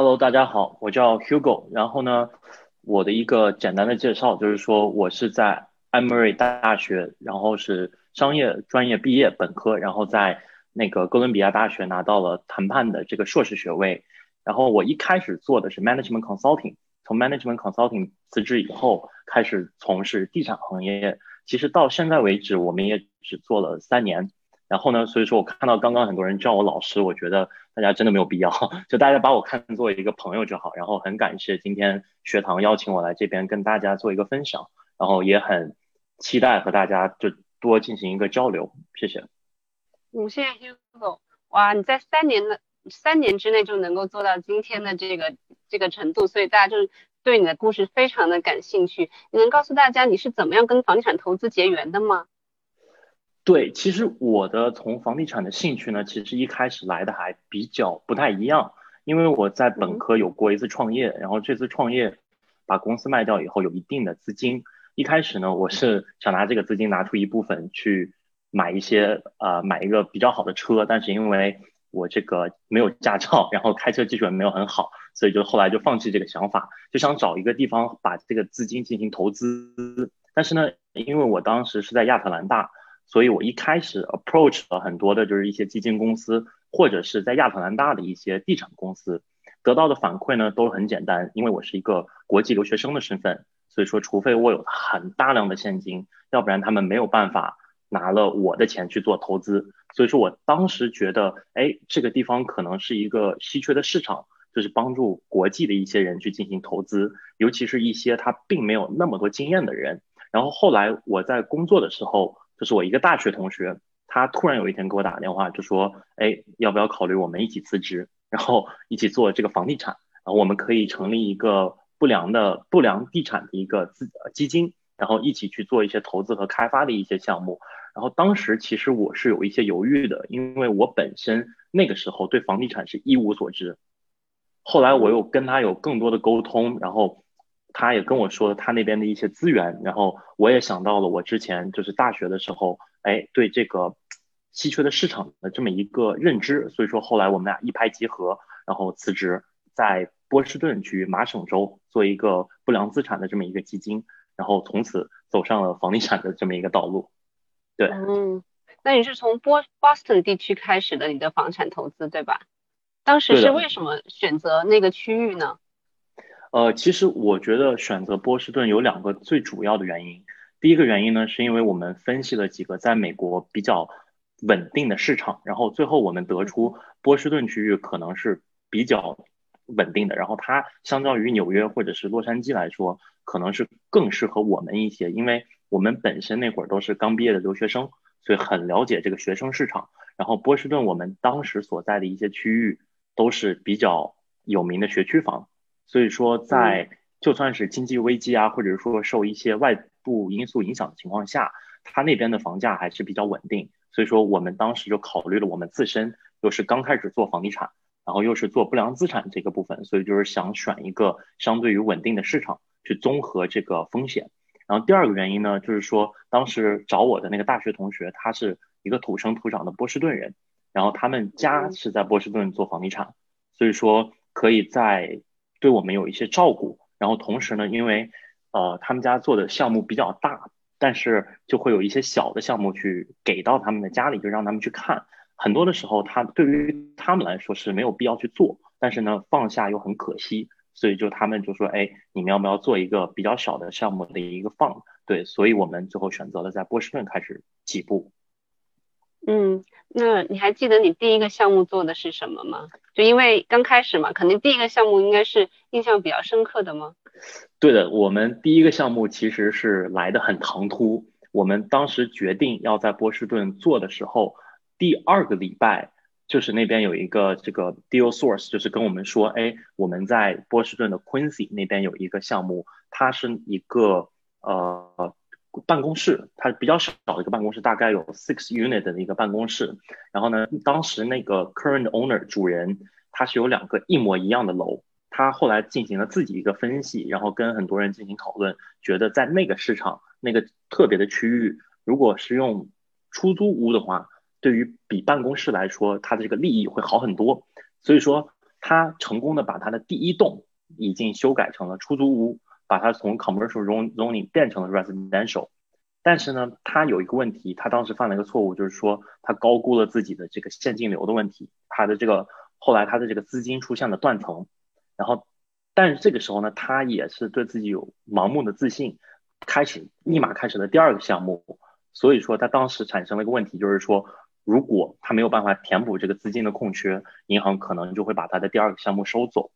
Hello，大家好，我叫 Hugo。然后呢，我的一个简单的介绍就是说，我是在 Emory 大学，然后是商业专业毕业本科，然后在那个哥伦比亚大学拿到了谈判的这个硕士学位。然后我一开始做的是 Management Consulting，从 Management Consulting 辞职以后，开始从事地产行业。其实到现在为止，我们也只做了三年。然后呢，所以说我看到刚刚很多人叫我老师，我觉得大家真的没有必要，就大家把我看作一个朋友就好。然后很感谢今天学堂邀请我来这边跟大家做一个分享，然后也很期待和大家就多进行一个交流，谢谢。嗯，谢谢 Hugo。哇，你在三年的三年之内就能够做到今天的这个这个程度，所以大家就是对你的故事非常的感兴趣。你能告诉大家你是怎么样跟房地产投资结缘的吗？对，其实我的从房地产的兴趣呢，其实一开始来的还比较不太一样，因为我在本科有过一次创业，然后这次创业把公司卖掉以后有一定的资金，一开始呢我是想拿这个资金拿出一部分去买一些呃买一个比较好的车，但是因为我这个没有驾照，然后开车技术也没有很好，所以就后来就放弃这个想法，就想找一个地方把这个资金进行投资，但是呢，因为我当时是在亚特兰大。所以我一开始 approach 了很多的就是一些基金公司，或者是在亚特兰大的一些地产公司，得到的反馈呢都很简单，因为我是一个国际留学生的身份，所以说除非我有很大量的现金，要不然他们没有办法拿了我的钱去做投资。所以说我当时觉得，哎，这个地方可能是一个稀缺的市场，就是帮助国际的一些人去进行投资，尤其是一些他并没有那么多经验的人。然后后来我在工作的时候。就是我一个大学同学，他突然有一天给我打电话，就说：“哎，要不要考虑我们一起辞职，然后一起做这个房地产？然后我们可以成立一个不良的不良地产的一个资基金，然后一起去做一些投资和开发的一些项目。”然后当时其实我是有一些犹豫的，因为我本身那个时候对房地产是一无所知。后来我又跟他有更多的沟通，然后。他也跟我说他那边的一些资源，然后我也想到了我之前就是大学的时候，哎，对这个稀缺的市场的这么一个认知，所以说后来我们俩一拍即合，然后辞职，在波士顿去麻省州做一个不良资产的这么一个基金，然后从此走上了房地产的这么一个道路。对，嗯，那你是从波 Boston 地区开始的你的房产投资对吧？当时是为什么选择那个区域呢？呃，其实我觉得选择波士顿有两个最主要的原因。第一个原因呢，是因为我们分析了几个在美国比较稳定的市场，然后最后我们得出波士顿区域可能是比较稳定的。然后它相较于纽约或者是洛杉矶来说，可能是更适合我们一些，因为我们本身那会儿都是刚毕业的留学生，所以很了解这个学生市场。然后波士顿我们当时所在的一些区域都是比较有名的学区房。所以说，在就算是经济危机啊，或者说受一些外部因素影响的情况下，它那边的房价还是比较稳定。所以说，我们当时就考虑了我们自身又是刚开始做房地产，然后又是做不良资产这个部分，所以就是想选一个相对于稳定的市场去综合这个风险。然后第二个原因呢，就是说当时找我的那个大学同学，他是一个土生土长的波士顿人，然后他们家是在波士顿做房地产，所以说可以在。对我们有一些照顾，然后同时呢，因为呃他们家做的项目比较大，但是就会有一些小的项目去给到他们的家里，就让他们去看。很多的时候，他对于他们来说是没有必要去做，但是呢放下又很可惜，所以就他们就说，哎，你们要不要做一个比较小的项目的一个放？对，所以我们最后选择了在波士顿开始起步。嗯，那你还记得你第一个项目做的是什么吗？就因为刚开始嘛，肯定第一个项目应该是印象比较深刻的吗？对的，我们第一个项目其实是来的很唐突。我们当时决定要在波士顿做的时候，第二个礼拜就是那边有一个这个 deal source，就是跟我们说，哎，我们在波士顿的 Quincy 那边有一个项目，它是一个呃。办公室，它比较小的一个办公室，大概有 six unit 的一个办公室。然后呢，当时那个 current owner 主人，他是有两个一模一样的楼。他后来进行了自己一个分析，然后跟很多人进行讨论，觉得在那个市场那个特别的区域，如果是用出租屋的话，对于比办公室来说，它的这个利益会好很多。所以说，他成功的把他的第一栋已经修改成了出租屋，把它从 commercial zoning 变成了 residential。但是呢，他有一个问题，他当时犯了一个错误，就是说他高估了自己的这个现金流的问题，他的这个后来他的这个资金出现了断层，然后，但是这个时候呢，他也是对自己有盲目的自信，开始立马开始了第二个项目，所以说他当时产生了一个问题，就是说。如果他没有办法填补这个资金的空缺，银行可能就会把他的第二个项目收走。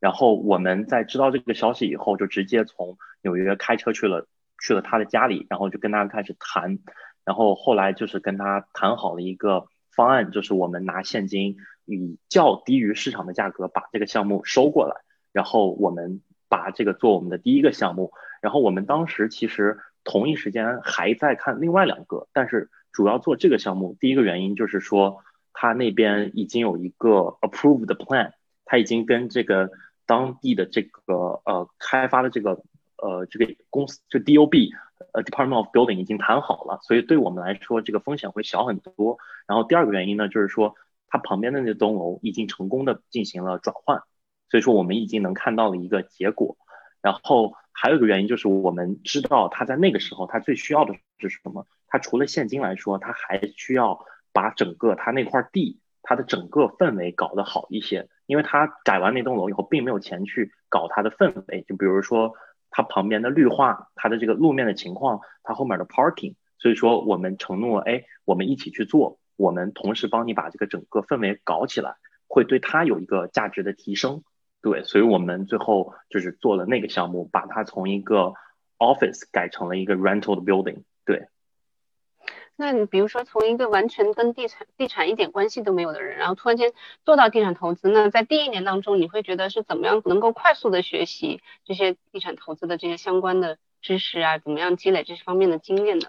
然后我们在知道这个消息以后，就直接从纽约开车去了去了他的家里，然后就跟他开始谈。然后后来就是跟他谈好了一个方案，就是我们拿现金以较低于市场的价格把这个项目收过来，然后我们把这个做我们的第一个项目。然后我们当时其实同一时间还在看另外两个，但是。主要做这个项目，第一个原因就是说，他那边已经有一个 approved plan，他已经跟这个当地的这个呃开发的这个呃这个公司就 DOB 呃 Department of Building 已经谈好了，所以对我们来说这个风险会小很多。然后第二个原因呢，就是说它旁边的那栋楼已经成功的进行了转换，所以说我们已经能看到了一个结果。然后还有一个原因就是我们知道他在那个时候他最需要的是什么。他除了现金来说，他还需要把整个他那块地，他的整个氛围搞得好一些，因为他改完那栋楼以后，并没有钱去搞它的氛围，就比如说它旁边的绿化，它的这个路面的情况，它后面的 parking，所以说我们承诺，哎，我们一起去做，我们同时帮你把这个整个氛围搞起来，会对它有一个价值的提升，对，所以我们最后就是做了那个项目，把它从一个 office 改成了一个 rental 的 building，对。那你比如说，从一个完全跟地产地产一点关系都没有的人，然后突然间做到地产投资，那在第一年当中，你会觉得是怎么样能够快速的学习这些地产投资的这些相关的知识啊？怎么样积累这些方面的经验的？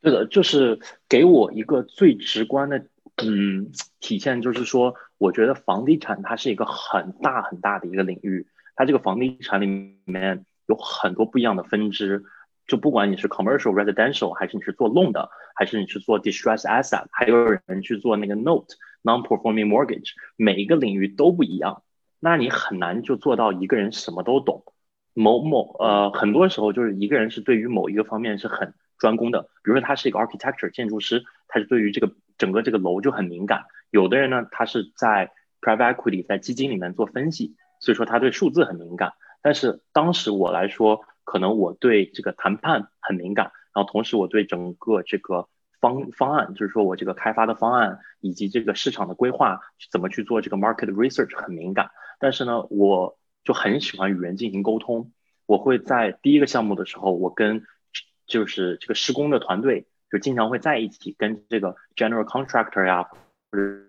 对的，就是给我一个最直观的嗯体现，就是说，我觉得房地产它是一个很大很大的一个领域，它这个房地产里面有很多不一样的分支。就不管你是 commercial residential，还是你是做 loan 的，还是你是做 distress asset，还有人去做那个 note non-performing mortgage，每一个领域都不一样。那你很难就做到一个人什么都懂。某某呃，很多时候就是一个人是对于某一个方面是很专攻的。比如说他是一个 architecture 建筑师，他是对于这个整个这个楼就很敏感。有的人呢，他是在 private equity 在基金里面做分析，所以说他对数字很敏感。但是当时我来说。可能我对这个谈判很敏感，然后同时我对整个这个方方案，就是说我这个开发的方案以及这个市场的规划怎么去做这个 market research 很敏感。但是呢，我就很喜欢与人进行沟通。我会在第一个项目的时候，我跟就是这个施工的团队就经常会在一起，跟这个 general contractor 呀，或者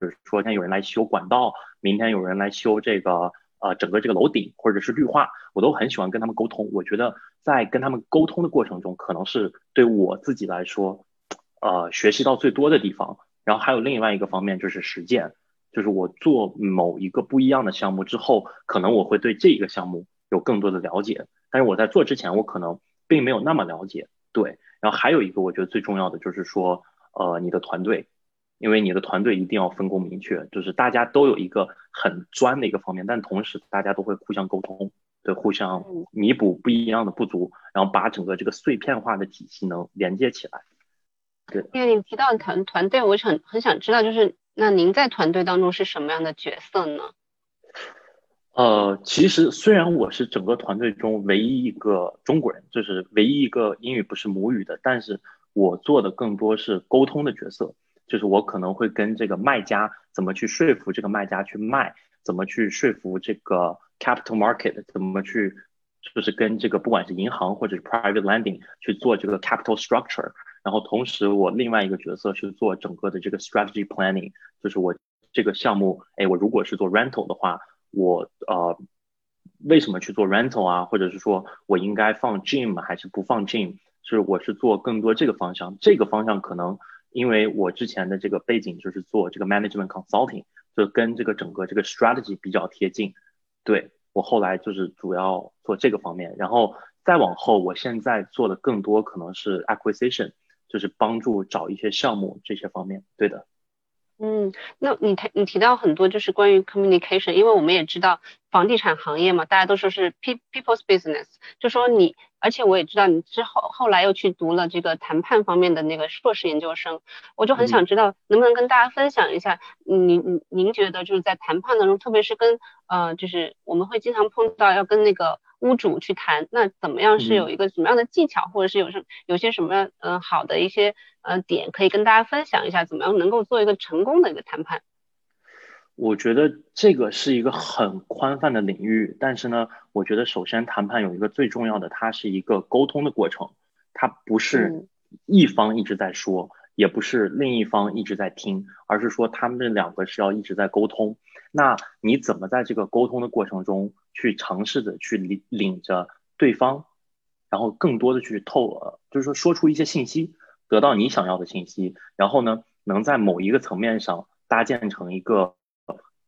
就是说现在有人来修管道，明天有人来修这个。呃，整个这个楼顶或者是绿化，我都很喜欢跟他们沟通。我觉得在跟他们沟通的过程中，可能是对我自己来说，呃，学习到最多的地方。然后还有另外一个方面就是实践，就是我做某一个不一样的项目之后，可能我会对这个项目有更多的了解。但是我在做之前，我可能并没有那么了解。对，然后还有一个我觉得最重要的就是说，呃，你的团队。因为你的团队一定要分工明确，就是大家都有一个很专的一个方面，但同时大家都会互相沟通，对，互相弥补不一样的不足，然后把整个这个碎片化的体系能连接起来。对，因为你提到团团队，我很很想知道，就是那您在团队当中是什么样的角色呢？呃，其实虽然我是整个团队中唯一一个中国人，就是唯一一个英语不是母语的，但是我做的更多是沟通的角色。就是我可能会跟这个卖家怎么去说服这个卖家去卖，怎么去说服这个 capital market，怎么去就是跟这个不管是银行或者是 private lending 去做这个 capital structure，然后同时我另外一个角色是做整个的这个 strategy planning，就是我这个项目，哎，我如果是做 rental 的话，我呃为什么去做 rental 啊，或者是说我应该放 gym 还是不放 gym，是我是做更多这个方向，这个方向可能。因为我之前的这个背景就是做这个 management consulting，就跟这个整个这个 strategy 比较贴近。对我后来就是主要做这个方面，然后再往后，我现在做的更多可能是 acquisition，就是帮助找一些项目这些方面。对的。嗯，那你提你提到很多就是关于 communication，因为我们也知道房地产行业嘛，大家都说是 people's business，就说你，而且我也知道你之后后来又去读了这个谈判方面的那个硕士研究生，我就很想知道能不能跟大家分享一下，您您您觉得就是在谈判当中，特别是跟呃就是我们会经常碰到要跟那个屋主去谈，那怎么样是有一个什么样的技巧，或者是有什有些什么嗯好的一些。呃，点可以跟大家分享一下，怎么样能够做一个成功的一个谈判？我觉得这个是一个很宽泛的领域，但是呢，我觉得首先谈判有一个最重要的，它是一个沟通的过程，它不是一方一直在说，也不是另一方一直在听，而是说他们两个是要一直在沟通。那你怎么在这个沟通的过程中去尝试着去领领着对方，然后更多的去透，呃，就是说说出一些信息。得到你想要的信息，然后呢，能在某一个层面上搭建成一个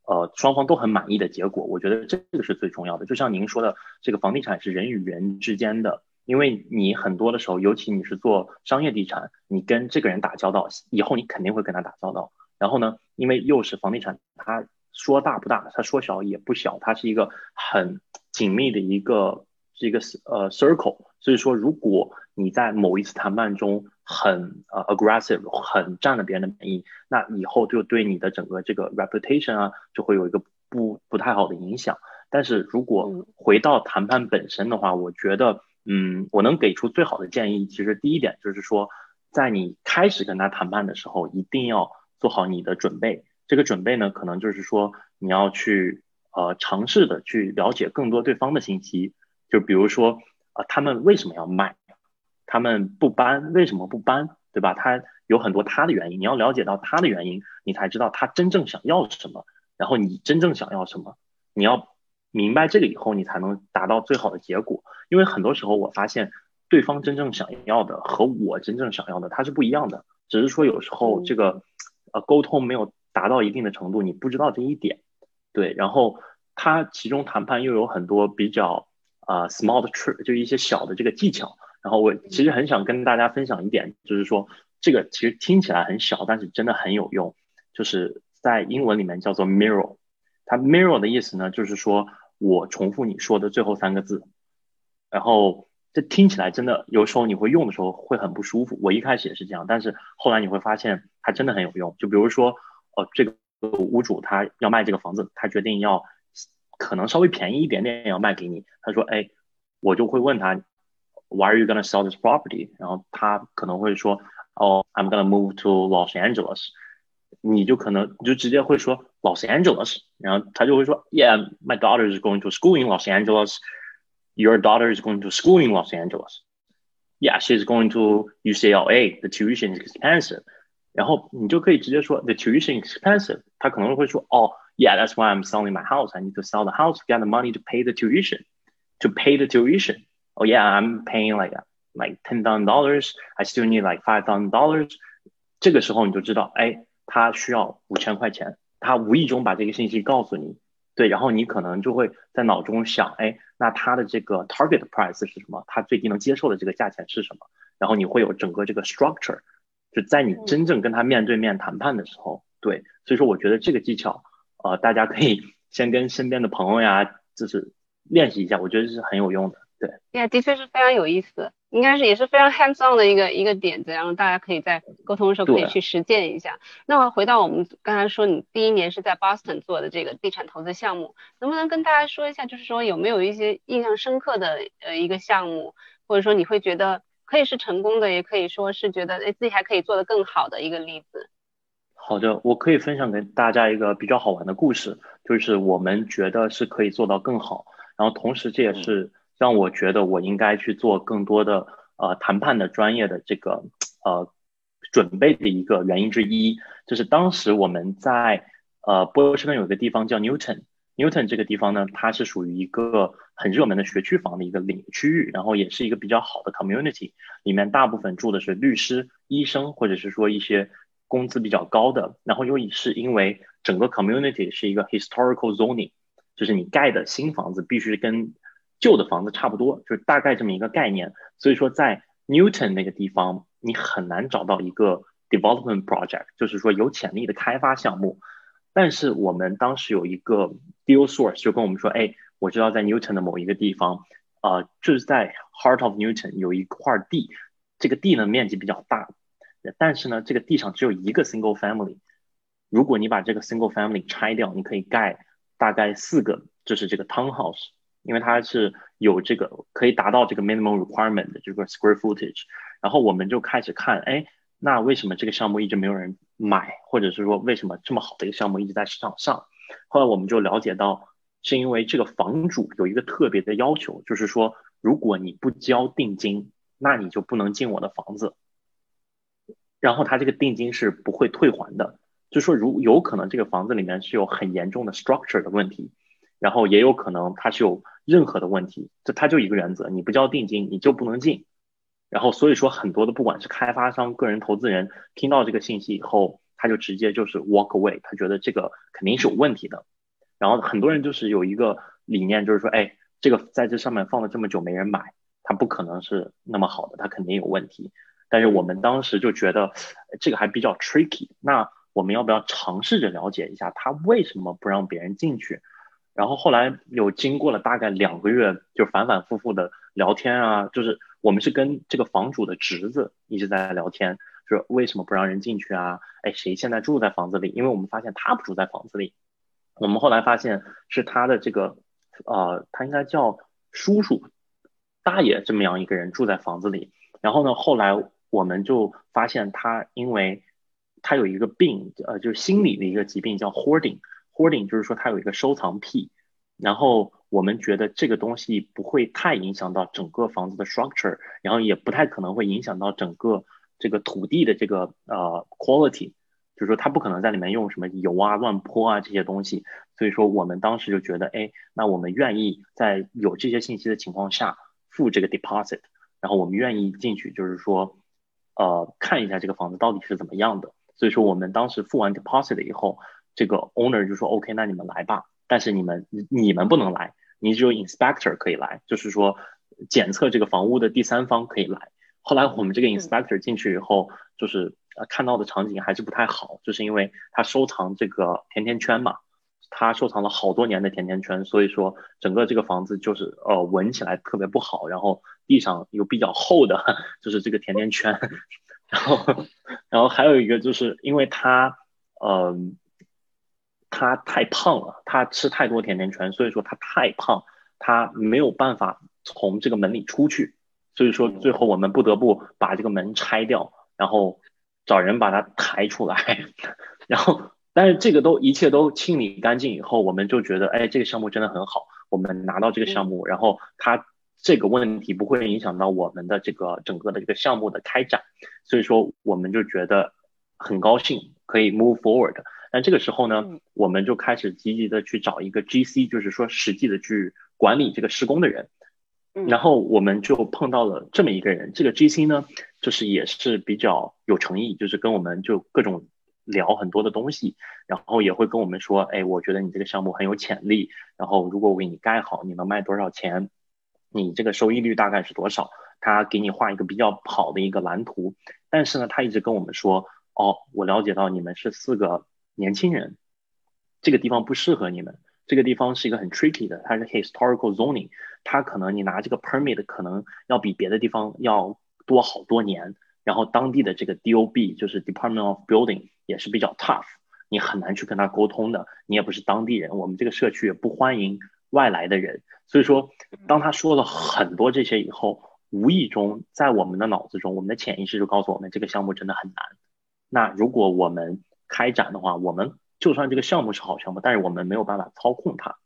呃双方都很满意的结果，我觉得这个是最重要的。就像您说的，这个房地产是人与人之间的，因为你很多的时候，尤其你是做商业地产，你跟这个人打交道，以后你肯定会跟他打交道。然后呢，因为又是房地产，它说大不大，它说小也不小，它是一个很紧密的一个是一个呃 circle。所以说，如果你在某一次谈判中，很呃 aggressive，很占了别人的便宜，那以后就对你的整个这个 reputation 啊，就会有一个不不太好的影响。但是如果回到谈判本身的话，我觉得，嗯，我能给出最好的建议，其实第一点就是说，在你开始跟他谈判的时候，一定要做好你的准备。这个准备呢，可能就是说你要去呃尝试的去了解更多对方的信息，就比如说啊，他们为什么要卖？他们不搬，为什么不搬？对吧？他有很多他的原因，你要了解到他的原因，你才知道他真正想要什么。然后你真正想要什么，你要明白这个以后，你才能达到最好的结果。因为很多时候我发现，对方真正想要的和我真正想要的，它是不一样的。只是说有时候这个呃沟通没有达到一定的程度，你不知道这一点。对，然后他其中谈判又有很多比较啊 small 的 trick，就一些小的这个技巧。然后我其实很想跟大家分享一点，就是说这个其实听起来很小，但是真的很有用。就是在英文里面叫做 mirror，它 mirror 的意思呢，就是说我重复你说的最后三个字。然后这听起来真的有时候你会用的时候会很不舒服。我一开始也是这样，但是后来你会发现它真的很有用。就比如说，哦，这个屋主他要卖这个房子，他决定要可能稍微便宜一点点要卖给你。他说，哎，我就会问他。Why are you gonna sell this property？然后他可能会说，哦，I'm gonna move to Los Angeles。你就可能就直接会说 Los Angeles，然后他就会说，Yeah，my daughter is going to school in Los Angeles。Your daughter is going to school in Los Angeles. Yeah, she's going to UCLA. The tuition is expensive. 然后你就可以直接说 the tuition is expensive。他可能会说，哦，Yeah, that's why I'm selling my house. I need to sell the house to get the money to pay the tuition. To pay the tuition oh yeah, I'm paying like like ten thousand dollars, I still need like five thousand dollars。这个时候你就知道，哎，他需要五千块钱，他无意中把这个信息告诉你，对，然后你可能就会在脑中想，哎，那他的这个 target price 是什么？他最低能接受的这个价钱是什么？然后你会有整个这个 structure， 就在你真正跟他面对面谈判的时候，对，所以说我觉得这个技巧，呃，大家可以 先跟身边的朋友呀，就是练习一下，我觉得是很有用的。对，呀，的确是非常有意思，应该是也是非常 hands on 的一个一个点子，然后大家可以在沟通的时候可以去实践一下。那么回到我们刚才说，你第一年是在 Boston 做的这个地产投资项目，能不能跟大家说一下，就是说有没有一些印象深刻的呃一个项目，或者说你会觉得可以是成功的，也可以说是觉得哎自己还可以做得更好的一个例子？好的，我可以分享给大家一个比较好玩的故事，就是我们觉得是可以做到更好，然后同时这也是。让我觉得我应该去做更多的呃谈判的专业的这个呃准备的一个原因之一，就是当时我们在呃波士顿有一个地方叫 Newton 这个地方呢，它是属于一个很热门的学区房的一个领区域，然后也是一个比较好的 community，里面大部分住的是律师、医生或者是说一些工资比较高的，然后又是因为整个 community 是一个 historical zoning，就是你盖的新房子必须跟旧的房子差不多，就是大概这么一个概念。所以说，在 Newton 那个地方，你很难找到一个 development project，就是说有潜力的开发项目。但是我们当时有一个 deal source 就跟我们说，哎，我知道在 Newton 的某一个地方，呃，就是在 heart of Newton 有一块地，这个地呢面积比较大，但是呢这个地上只有一个 single family。如果你把这个 single family 拆掉，你可以盖大概四个，就是这个 townhouse，因为它是有这个可以达到这个 minimum requirement 的这个 square footage。然后我们就开始看，哎，那为什么这个项目一直没有人？买，或者是说为什么这么好的一个项目一直在市场上？后来我们就了解到，是因为这个房主有一个特别的要求，就是说，如果你不交定金，那你就不能进我的房子。然后他这个定金是不会退还的，就说如有可能这个房子里面是有很严重的 structure 的问题，然后也有可能它是有任何的问题，就他就一个原则，你不交定金，你就不能进。然后，所以说很多的不管是开发商、个人投资人听到这个信息以后，他就直接就是 walk away，他觉得这个肯定是有问题的。然后很多人就是有一个理念，就是说，哎，这个在这上面放了这么久没人买，它不可能是那么好的，它肯定有问题。但是我们当时就觉得这个还比较 tricky，那我们要不要尝试着了解一下他为什么不让别人进去？然后后来有经过了大概两个月，就反反复复的聊天啊，就是。我们是跟这个房主的侄子一直在聊天，说为什么不让人进去啊？哎，谁现在住在房子里？因为我们发现他不住在房子里，我们后来发现是他的这个，呃，他应该叫叔叔、大爷这么样一个人住在房子里。然后呢，后来我们就发现他，因为他有一个病，呃，就是心理的一个疾病叫 hoarding，hoarding 就是说他有一个收藏癖，然后。我们觉得这个东西不会太影响到整个房子的 structure，然后也不太可能会影响到整个这个土地的这个呃 quality，就是说它不可能在里面用什么油啊、乱泼啊这些东西。所以说我们当时就觉得，哎，那我们愿意在有这些信息的情况下付这个 deposit，然后我们愿意进去，就是说呃看一下这个房子到底是怎么样的。所以说我们当时付完 deposit 以后，这个 owner 就说 OK，那你们来吧。但是你们你们不能来，你只有 inspector 可以来，就是说检测这个房屋的第三方可以来。后来我们这个 inspector 进去以后，就是呃看到的场景还是不太好，就是因为他收藏这个甜甜圈嘛，他收藏了好多年的甜甜圈，所以说整个这个房子就是呃闻起来特别不好，然后地上有比较厚的 就是这个甜甜圈，然后然后还有一个就是因为他嗯。他太胖了，他吃太多甜甜圈，所以说他太胖，他没有办法从这个门里出去，所以说最后我们不得不把这个门拆掉，然后找人把它抬出来，然后但是这个都一切都清理干净以后，我们就觉得哎这个项目真的很好，我们拿到这个项目，然后它这个问题不会影响到我们的这个整个的这个项目的开展，所以说我们就觉得很高兴可以 move forward。但这个时候呢，我们就开始积极的去找一个 GC，就是说实际的去管理这个施工的人。然后我们就碰到了这么一个人，这个 GC 呢，就是也是比较有诚意，就是跟我们就各种聊很多的东西，然后也会跟我们说，哎，我觉得你这个项目很有潜力，然后如果我给你盖好，你能卖多少钱？你这个收益率大概是多少？他给你画一个比较好的一个蓝图。但是呢，他一直跟我们说，哦，我了解到你们是四个。年轻人，这个地方不适合你们。这个地方是一个很 tricky 的，它是 historical zoning，它可能你拿这个 permit 可能要比别的地方要多好多年。然后当地的这个 DOB 就是 Department of Building 也是比较 tough，你很难去跟他沟通的。你也不是当地人，我们这个社区也不欢迎外来的人。所以说，当他说了很多这些以后，无意中在我们的脑子中，我们的潜意识就告诉我们，这个项目真的很难。那如果我们开展的话，我们就算这个项目是好项目，但是我们没有办法操控它。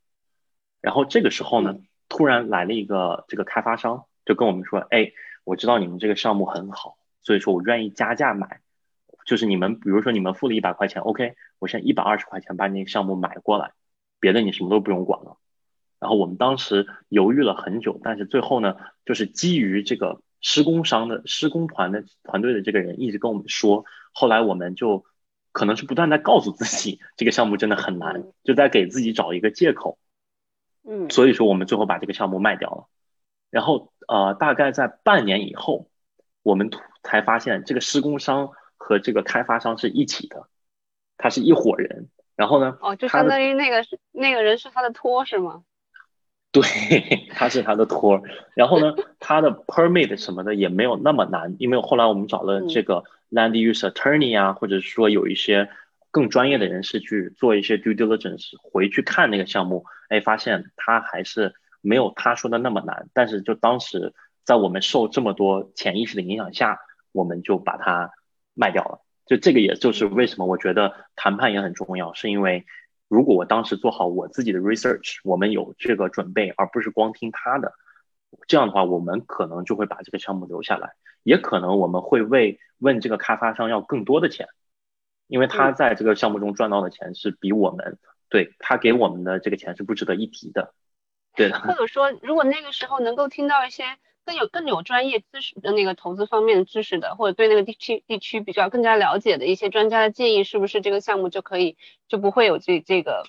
然后这个时候呢，突然来了一个这个开发商，就跟我们说：“哎，我知道你们这个项目很好，所以说我愿意加价买。就是你们，比如说你们付了一百块钱，OK，我现在一百二十块钱把你那个项目买过来，别的你什么都不用管了。”然后我们当时犹豫了很久，但是最后呢，就是基于这个施工商的施工团的团队的这个人一直跟我们说，后来我们就。可能是不断在告诉自己，这个项目真的很难，就在给自己找一个借口。嗯，所以说我们最后把这个项目卖掉了。然后呃，大概在半年以后，我们才发现这个施工商和和这个开发商是一起的，他是一伙人。然后呢？哦，就相当于那个是那个人是他的托是吗？对，他是他的托。然后呢，他的 permit 什么的也没有那么难，因为后来我们找了这个 land use attorney 啊，或者是说有一些更专业的人士去做一些 due diligence，回去看那个项目，哎，发现他还是没有他说的那么难。但是就当时在我们受这么多潜意识的影响下，我们就把它卖掉了。就这个，也就是为什么我觉得谈判也很重要，是因为如果我当时做好我自己的 research，我们有这个准备，而不是光听他的，这样的话，我们可能就会把这个项目留下来，也可能我们会为问这个开发商要更多的钱，因为他在这个项目中赚到的钱是比我们对他给我们的这个钱是不值得一提的，对的。或者说，如果那个时候能够听到一些。更有更有专业知识的那个投资方面的知识的，或者对那个地区地区比较更加了解的一些专家的建议，是不是这个项目就可以就不会有这这个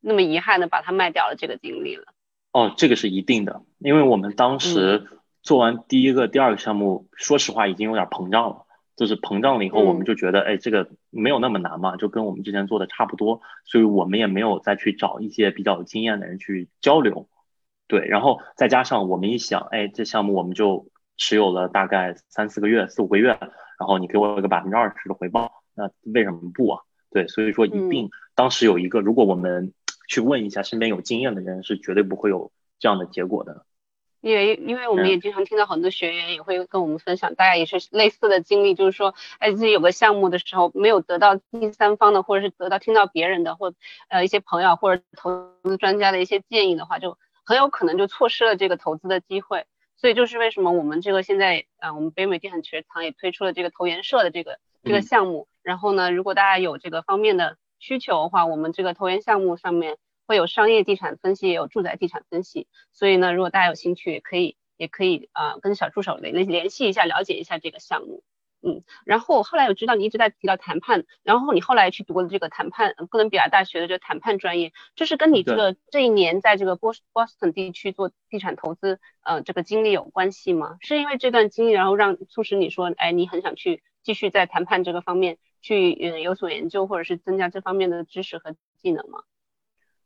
那么遗憾的把它卖掉了这个经历了？哦，这个是一定的，因为我们当时做完第一个、第二个项目，说实话已经有点膨胀了，就是膨胀了以后，我们就觉得，哎，这个没有那么难嘛，就跟我们之前做的差不多，所以我们也没有再去找一些比较有经验的人去交流。对，然后再加上我们一想，哎，这项目我们就持有了大概三四个月、四五个月，然后你给我一个百分之二十的回报，那为什么不啊？对，所以说一定当时有一个，如果我们去问一下身边有经验的人，是绝对不会有这样的结果的。因为因为我们也经常听到很多学员也会跟我们分享，大家也是类似的经历，就是说，哎，自己有个项目的时候没有得到第三方的，或者是得到听到别人的，或呃一些朋友或者投资专家的一些建议的话，就。很有可能就错失了这个投资的机会，所以就是为什么我们这个现在啊，我们北美地产学堂也推出了这个投研社的这个这个项目。然后呢，如果大家有这个方面的需求的话，我们这个投研项目上面会有商业地产分析，也有住宅地产分析。所以呢，如果大家有兴趣，可以也可以啊，跟小助手联联系一下，了解一下这个项目。嗯，然后后来我知道你一直在提到谈判，然后你后来去读了这个谈判，哥伦比亚大学的这个谈判专业，这是跟你这个这一年在这个波波士顿地区做地产投资，呃，这个经历有关系吗？是因为这段经历，然后让促使你说，哎，你很想去继续在谈判这个方面去嗯有所研究，或者是增加这方面的知识和技能吗？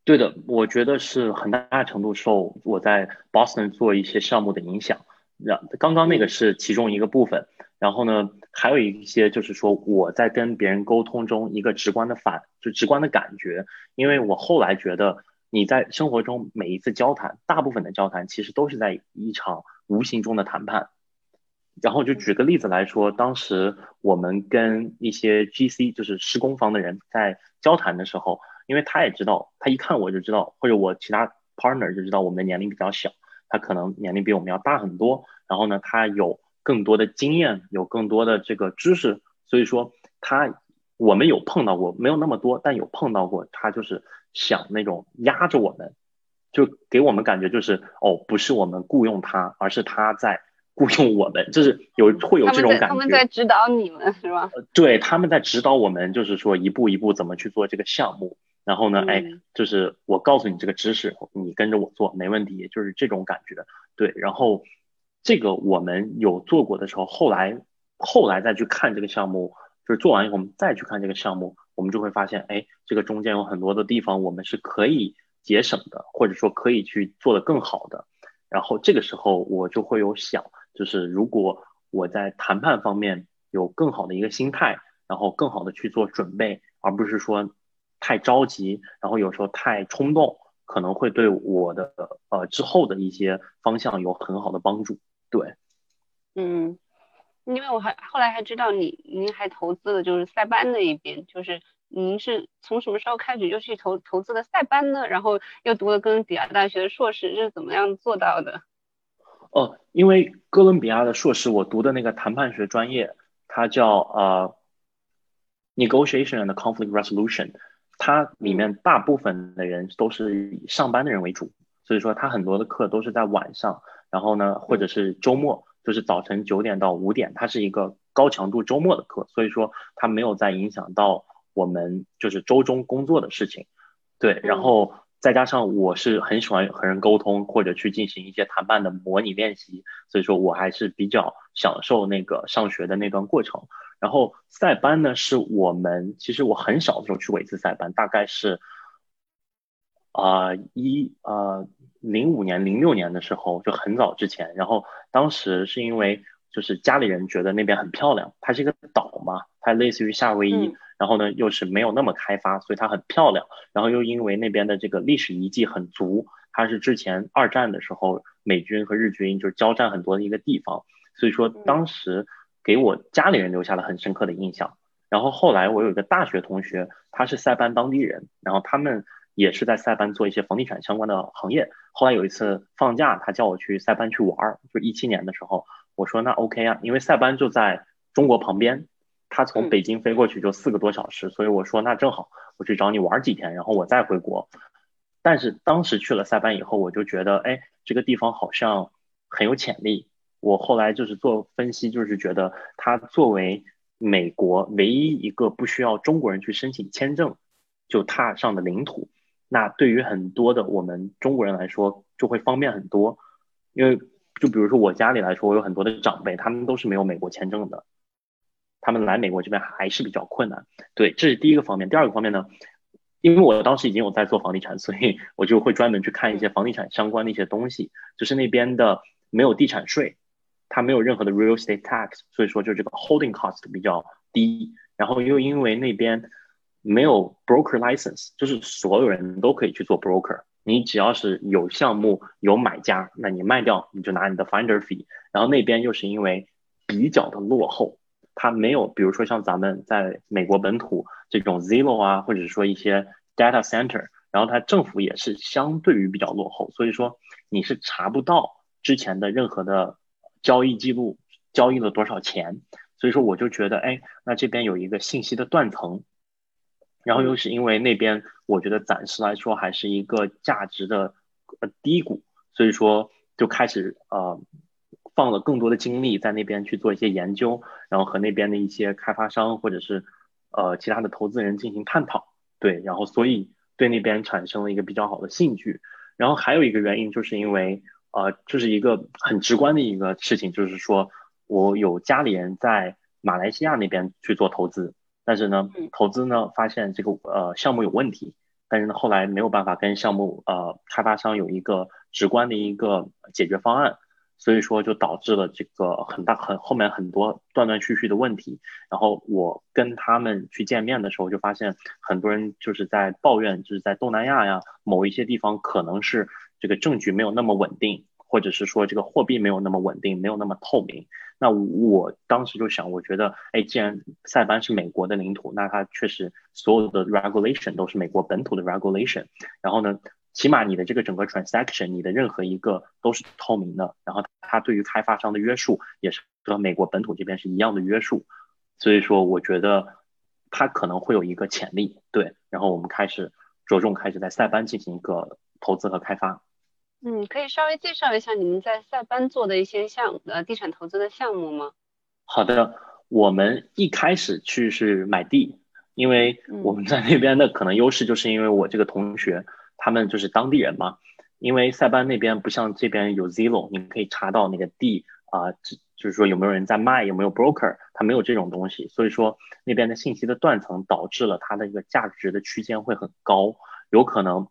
对的，我觉得是很大程度受我在 Boston 做一些项目的影响，然刚刚那个是其中一个部分。然后呢，还有一些就是说我在跟别人沟通中一个直观的反，就直观的感觉，因为我后来觉得你在生活中每一次交谈，大部分的交谈其实都是在一场无形中的谈判。然后就举个例子来说，当时我们跟一些 GC，就是施工方的人在交谈的时候，因为他也知道，他一看我就知道，或者我其他 partner 就知道我们的年龄比较小，他可能年龄比我们要大很多。然后呢，他有。更多的经验，有更多的这个知识，所以说他我们有碰到过，没有那么多，但有碰到过，他就是想那种压着我们，就给我们感觉就是哦，不是我们雇佣他，而是他在雇佣我们，就是有会有这种感觉。他们在指导你们是吧？对，他们在指导我们，就是说一步一步怎么去做这个项目，然后呢，哎，就是我告诉你这个知识，你跟着我做没问题，就是这种感觉。对，然后。这个我们有做过的时候，后来后来再去看这个项目，就是做完以后我们再去看这个项目，我们就会发现，哎，这个中间有很多的地方我们是可以节省的，或者说可以去做的更好的。然后这个时候我就会有想，就是如果我在谈判方面有更好的一个心态，然后更好的去做准备，而不是说太着急，然后有时候太冲动，可能会对我的呃之后的一些方向有很好的帮助。对，嗯，因为我还后来还知道你，您还投资了就是塞班那一边，就是您是从什么时候开始就去投投资的塞班呢？然后又读了哥伦比亚大学的硕士，是怎么样做到的？哦，因为哥伦比亚的硕士我读的那个谈判学专业，它叫呃 negotiation and conflict resolution，它里面大部分的人都是以上班的人为主，所以说它很多的课都是在晚上。然后呢，或者是周末，就是早晨九点到五点，它是一个高强度周末的课，所以说它没有在影响到我们就是周中工作的事情。对，然后再加上我是很喜欢和人沟通，或者去进行一些谈判的模拟练习，所以说我还是比较享受那个上学的那段过程。然后塞班呢，是我们其实我很小的时候去过一次塞班，大概是啊一呃零五年零六年的时候，就很早之前。然后当时是因为就是家里人觉得那边很漂亮，它是一个岛嘛，它类似于夏威夷，然后呢又是没有那么开发，所以它很漂亮。然后又因为那边的这个历史遗迹很足，它是之前二战的时候美军和日军就是交战很多的一个地方，所以说当时。给我家里人留下了很深刻的印象。然后后来我有一个大学同学，他是塞班当地人，然后他们也是在塞班做一些房地产相关的行业。后来有一次放假，他叫我去塞班去玩儿，就一七年的时候，我说那 OK 啊，因为塞班就在中国旁边，他从北京飞过去就四个多小时，所以我说那正好我去找你玩几天，然后我再回国。但是当时去了塞班以后，我就觉得哎，这个地方好像很有潜力。我后来就是做分析，就是觉得它作为美国唯一一个不需要中国人去申请签证就踏上的领土，那对于很多的我们中国人来说就会方便很多。因为就比如说我家里来说，我有很多的长辈，他们都是没有美国签证的，他们来美国这边还是比较困难。对，这是第一个方面。第二个方面呢，因为我当时已经有在做房地产，所以我就会专门去看一些房地产相关的一些东西，就是那边的没有地产税。它没有任何的 real estate tax，所以说就这个 holding cost 比较低。然后又因为那边没有 broker license，就是所有人都可以去做 broker。你只要是有项目有买家，那你卖掉你就拿你的 finder fee。然后那边又是因为比较的落后，它没有比如说像咱们在美国本土这种 Zillow 啊，或者说一些 data center，然后它政府也是相对于比较落后，所以说你是查不到之前的任何的。交易记录交易了多少钱？所以说我就觉得，哎，那这边有一个信息的断层，然后又是因为那边我觉得暂时来说还是一个价值的呃低谷，所以说就开始呃放了更多的精力在那边去做一些研究，然后和那边的一些开发商或者是呃其他的投资人进行探讨，对，然后所以对那边产生了一个比较好的兴趣，然后还有一个原因就是因为。呃，这是一个很直观的一个事情，就是说我有家里人在马来西亚那边去做投资，但是呢，投资呢发现这个呃项目有问题，但是呢后来没有办法跟项目呃开发商有一个直观的一个解决方案，所以说就导致了这个很大很后面很多断断续续的问题。然后我跟他们去见面的时候，就发现很多人就是在抱怨，就是在东南亚呀某一些地方可能是。这个证据没有那么稳定，或者是说这个货币没有那么稳定，没有那么透明。那我当时就想，我觉得，哎，既然塞班是美国的领土，那它确实所有的 regulation 都是美国本土的 regulation。然后呢，起码你的这个整个 transaction，你的任何一个都是透明的。然后它对于开发商的约束也是和美国本土这边是一样的约束。所以说，我觉得它可能会有一个潜力。对，然后我们开始着重开始在塞班进行一个投资和开发。嗯，可以稍微介绍一下你们在塞班做的一些项呃地产投资的项目吗？好的，我们一开始去是买地，因为我们在那边的可能优势就是因为我这个同学他们就是当地人嘛，因为塞班那边不像这边有 Zillow，你可以查到那个地啊，就是说有没有人在卖，有没有 broker，它没有这种东西，所以说那边的信息的断层导致了它的一个价值的区间会很高，有可能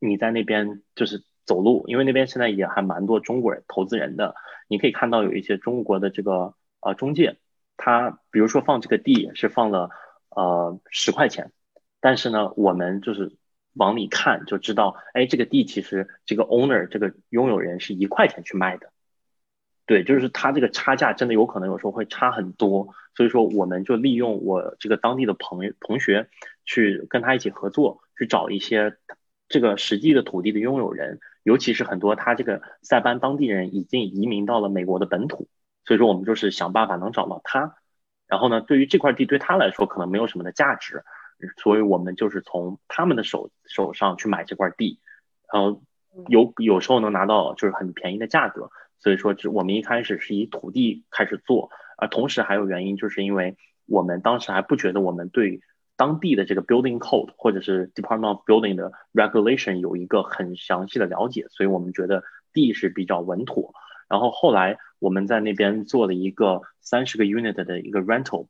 你在那边就是。走路，因为那边现在也还蛮多中国人投资人的，你可以看到有一些中国的这个呃中介，他比如说放这个地是放了呃十块钱，但是呢，我们就是往里看就知道，哎，这个地其实这个 owner 这个拥有人是一块钱去卖的，对，就是他这个差价真的有可能有时候会差很多，所以说我们就利用我这个当地的朋友同学去跟他一起合作，去找一些这个实际的土地的拥有人。尤其是很多他这个塞班当地人已经移民到了美国的本土，所以说我们就是想办法能找到他。然后呢，对于这块地对他来说可能没有什么的价值，所以我们就是从他们的手手上去买这块地，然后有有时候能拿到就是很便宜的价格。所以说，这我们一开始是以土地开始做，而同时还有原因，就是因为我们当时还不觉得我们对。当地的这个 building code 或者是 Department of Building 的 regulation 有一个很详细的了解，所以我们觉得地是比较稳妥。然后后来我们在那边做了一个三十个 unit 的一个 rental，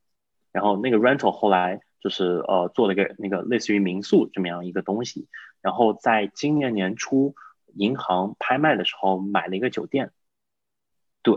然后那个 rental 后来就是呃做了一个那个类似于民宿这么样一个东西，然后在今年年初银行拍卖的时候买了一个酒店，对，